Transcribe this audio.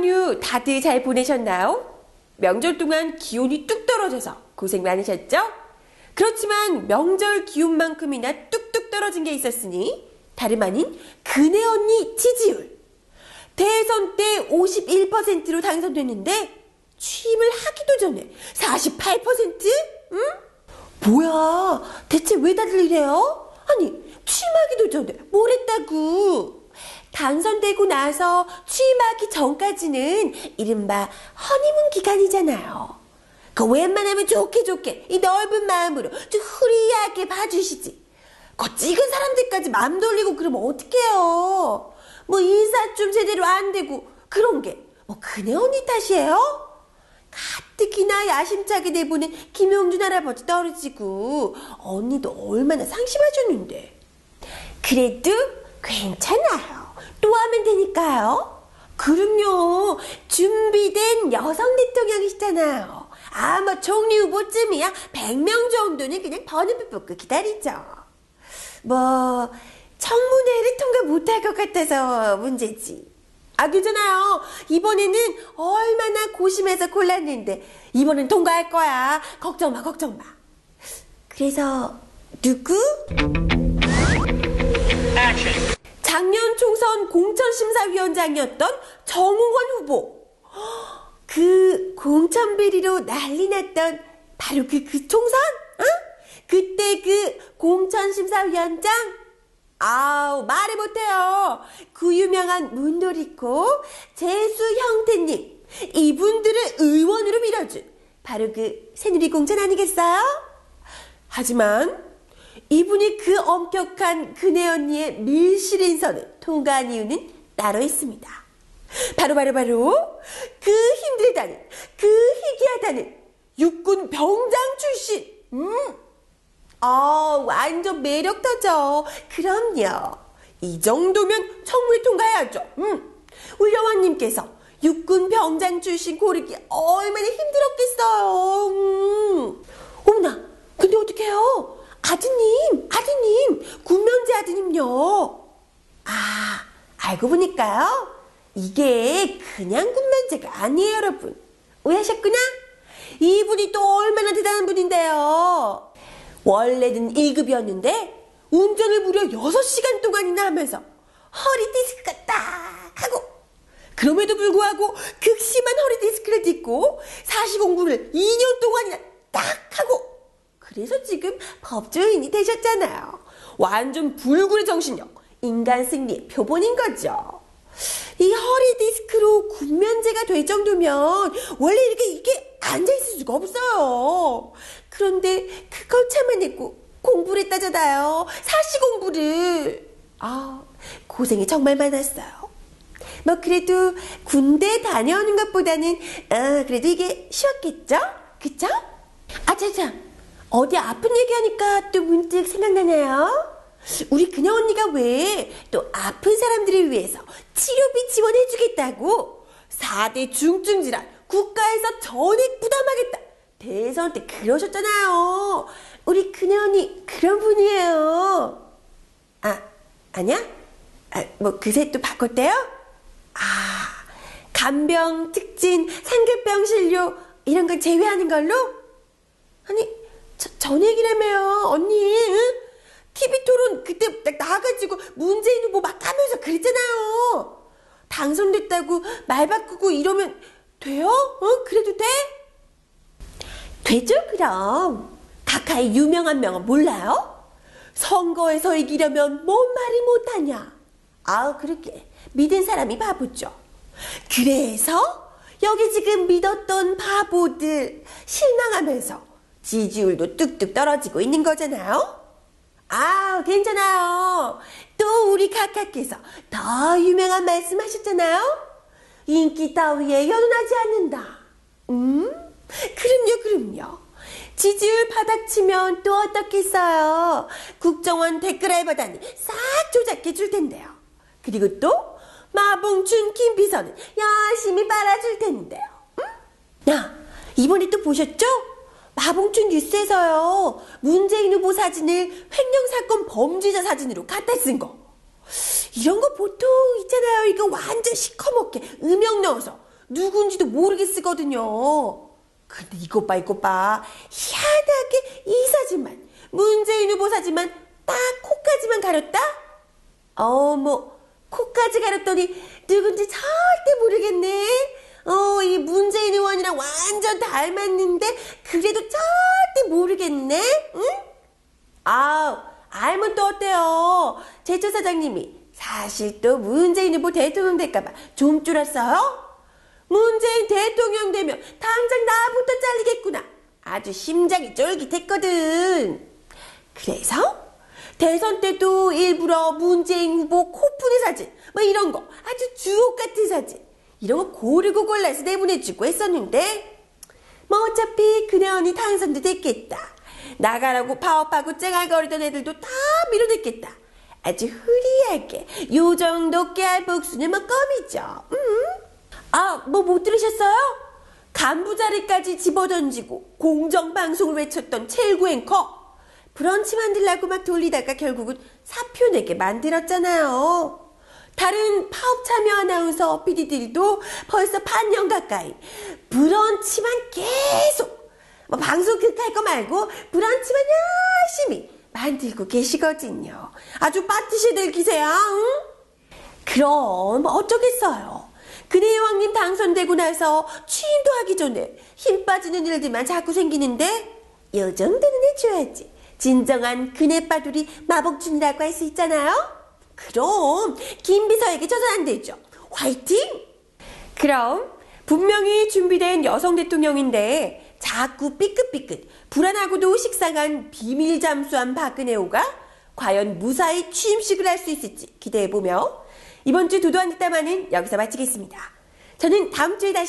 연휴 다들 잘 보내셨나요? 명절 동안 기온이 뚝 떨어져서 고생 많으셨죠? 그렇지만 명절 기온만큼이나 뚝뚝 떨어진 게 있었으니 다름 아닌 그네 언니 지지율. 대선 때 51%로 당선됐는데 취임을 하기도 전에 48%? 응? 뭐야? 대체 왜 다들 이래요? 아니, 취임하기도 전에 뭘 했다고? 당선되고 나서 취임하기 전까지는 이른바 허니문 기간이잖아요. 그 웬만하면 좋게 좋게 이 넓은 마음으로 좀 후리하게 봐주시지. 그 찍은 사람들까지 맘 돌리고 그러면 어떡해요. 뭐 인사 좀 제대로 안 되고 그런 게 뭐 그네 언니 탓이에요? 가뜩이나 야심차게 내보낸 김용준 할아버지 떨어지고 언니도 얼마나 상심하셨는데 그래도 괜찮아요 또 하면 되니까요 그럼요 준비된 여성 대통령이시잖아요 아마 총리 후보쯤이야 100명 정도는 그냥 번호표 뽑고 기다리죠 뭐 청문회를 통과 못할 것 같아서 문제지 아, 괜찮아요. 이번에는 얼마나 고심해서 골랐는데, 이번엔 통과할 거야. 걱정 마, 걱정 마. 그래서, 누구? 작년 총선 공천심사위원장이었던 정웅원 후보. 그 공천 비리로 난리 났던 바로 그, 그 총선? 어? 그때 그 공천심사위원장? 아우, 말을 못해요. 그 유명한 문도리코, 재수 형태님. 이분들을 의원으로 밀어준 바로 그 새누리 공천 아니겠어요? 하지만 이분이 그 엄격한 그네 언니의 밀실 인선을 통과한 이유는 따로 있습니다. 바로 바로 바로 그 힘들다는 그 희귀하다는 육군 병장 출신 음 아, 완전 매력 터져. 그럼요. 이 정도면 청문회 통과해야죠. 음. 울려원님께서 육군 병장 출신 고르기 얼마나 힘들었겠어요. 음. 어머나, 근데 어떡해요? 아드님, 아드님, 아드님요. 아, 알고 보니까요. 이게 그냥 군면제가 아니에요, 여러분. 오해하셨구나? 이분이 또 얼마나 대단한 분인데요. 원래는 1급이었는데 운전을 무려 6시간 동안이나 하면서 허리 디스크가 딱 하고 그럼에도 불구하고 극심한 허리 디스크를 딛고 사시 공부를 2년 동안이나 딱 하고 그래서 지금 법조인이 되셨잖아요. 완전 불굴의 정신력, 인간 승리의 표본인 거죠. 이 허리 디스크로 군면제가 될 정도면 원래 이렇게 이렇게 앉아있을 수가 없어요. 그런데 그걸 참아내고 공부를 했다잖아요. 사시 공부를. 아, 고생이 정말 많았어요. 뭐 그래도 군대 다녀오는 것보다는 어, 그래도 이게 쉬웠겠죠? 그쵸? 아차차 어디 아픈 얘기하니까 또 문득 생각나네요. 우리 그녀 언니가 왜 또 아픈 사람들을 위해서 치료비 지원해주겠다고 4대 중증 질환 국가에서 전액 부담하겠다. 대선 때 그러셨잖아요. 우리 그녀 언니 그런 분이에요. 아, 아니야? 아, 뭐 그새 또 바꿨대요? 아, 간병, 특진, 상급병 진료 이런 걸 제외하는 걸로? 아니, 저, 전액이라며요, 언니. 응? TV 토론 그때 딱 나와가지고 문재인 후보 막 하면서 그랬잖아요. 당선됐다고 말 바꾸고 이러면 돼요? 어? 그래도 돼? 되죠, 그럼. 각하의 유명한 명언 몰라요? 선거에서 이기려면 뭔 말이 못하냐? 아, 그렇게 믿은 사람이 바보죠. 그래서 여기 지금 믿었던 바보들 실망하면서 지지율도 뚝뚝 떨어지고 있는 거잖아요? 아, 괜찮아요. 또 우리 각하께서 더 유명한 말씀 하셨잖아요? 인기 따위에 연연하지 않는다. 음? 그럼요, 그럼요. 지지율 바닥치면 또 어떻겠어요? 국정원 댓글 알바단이 싹 조작해 줄 텐데요. 그리고 또 마봉춘 김비서는 열심히 빨아줄 텐데요. 응? 야, 이번에 또 보셨죠? 마봉춘 뉴스에서요. 문재인 후보 사진을 횡령사건 범죄자 사진으로 갖다 쓴 거. 이런 거 보통 있잖아요. 이거 완전 시커멓게 음영 넣어서 누군지도 모르게 쓰거든요. 근데 이것 봐, 이것 봐. 희한하게 이 사진만, 문재인 후보 사진만 딱 코까지만 가렸다? 어머, 코까지 가렸더니 누군지 절대 모르겠네. 어, 이 문재인 의원이랑 완전 닮았는데 그래도 절대 모르겠네. 응? 아, 알면 또 어때요? 제초 사장님이 사실 또 문재인 후보 대통령 될까봐 좀 줄었어요? 문재인 대통령 되면 당장 나부터 잘리겠구나. 아주 심장이 쫄깃했거든. 그래서 대선 때도 일부러 문재인 후보 코 푸는 사진, 뭐 이런 거, 아주 주옥 같은 사진, 이런 거 고르고 골라서 내보내주고 했었는데, 뭐 어차피 그네 언니 당선도 됐겠다. 나가라고 파업하고 쨍알거리던 애들도 다 밀어냈겠다. 아주 후리하게 요 정도 깨알 복수는 뭐 껌이죠. 음? 아, 뭐 못 들으셨어요? 간부 자리까지 집어던지고 공정방송을 외쳤던 최일구 앵커. 브런치 만들라고 막 돌리다가 결국은 사표 내게 만들었잖아요. 다른 파업 참여 아나운서 PD들도 벌써 반년 가까이 브런치만 계속 뭐 방송 극할 거 말고 브런치만 열심히 만들고 계시거든요. 아주 빠티시들 기세야, 응? 그럼 어쩌겠어요. 그네 왕님 당선되고 나서 취임도 하기 전에 힘 빠지는 일들만 자꾸 생기는데 요 정도는 해줘야지. 진정한 그네빠들이 마복준이라고 할 수 있잖아요. 그럼 김 비서에게 져선 안 되죠. 화이팅! 그럼 분명히 준비된 여성 대통령인데 자꾸 삐끗삐끗 불안하고도 식상한 비밀 잠수한 박근혜호가 과연 무사히 취임식을 할 수 있을지 기대해보며 이번 주 도도한 뒷담화는 여기서 마치겠습니다. 저는 다음 주에 다시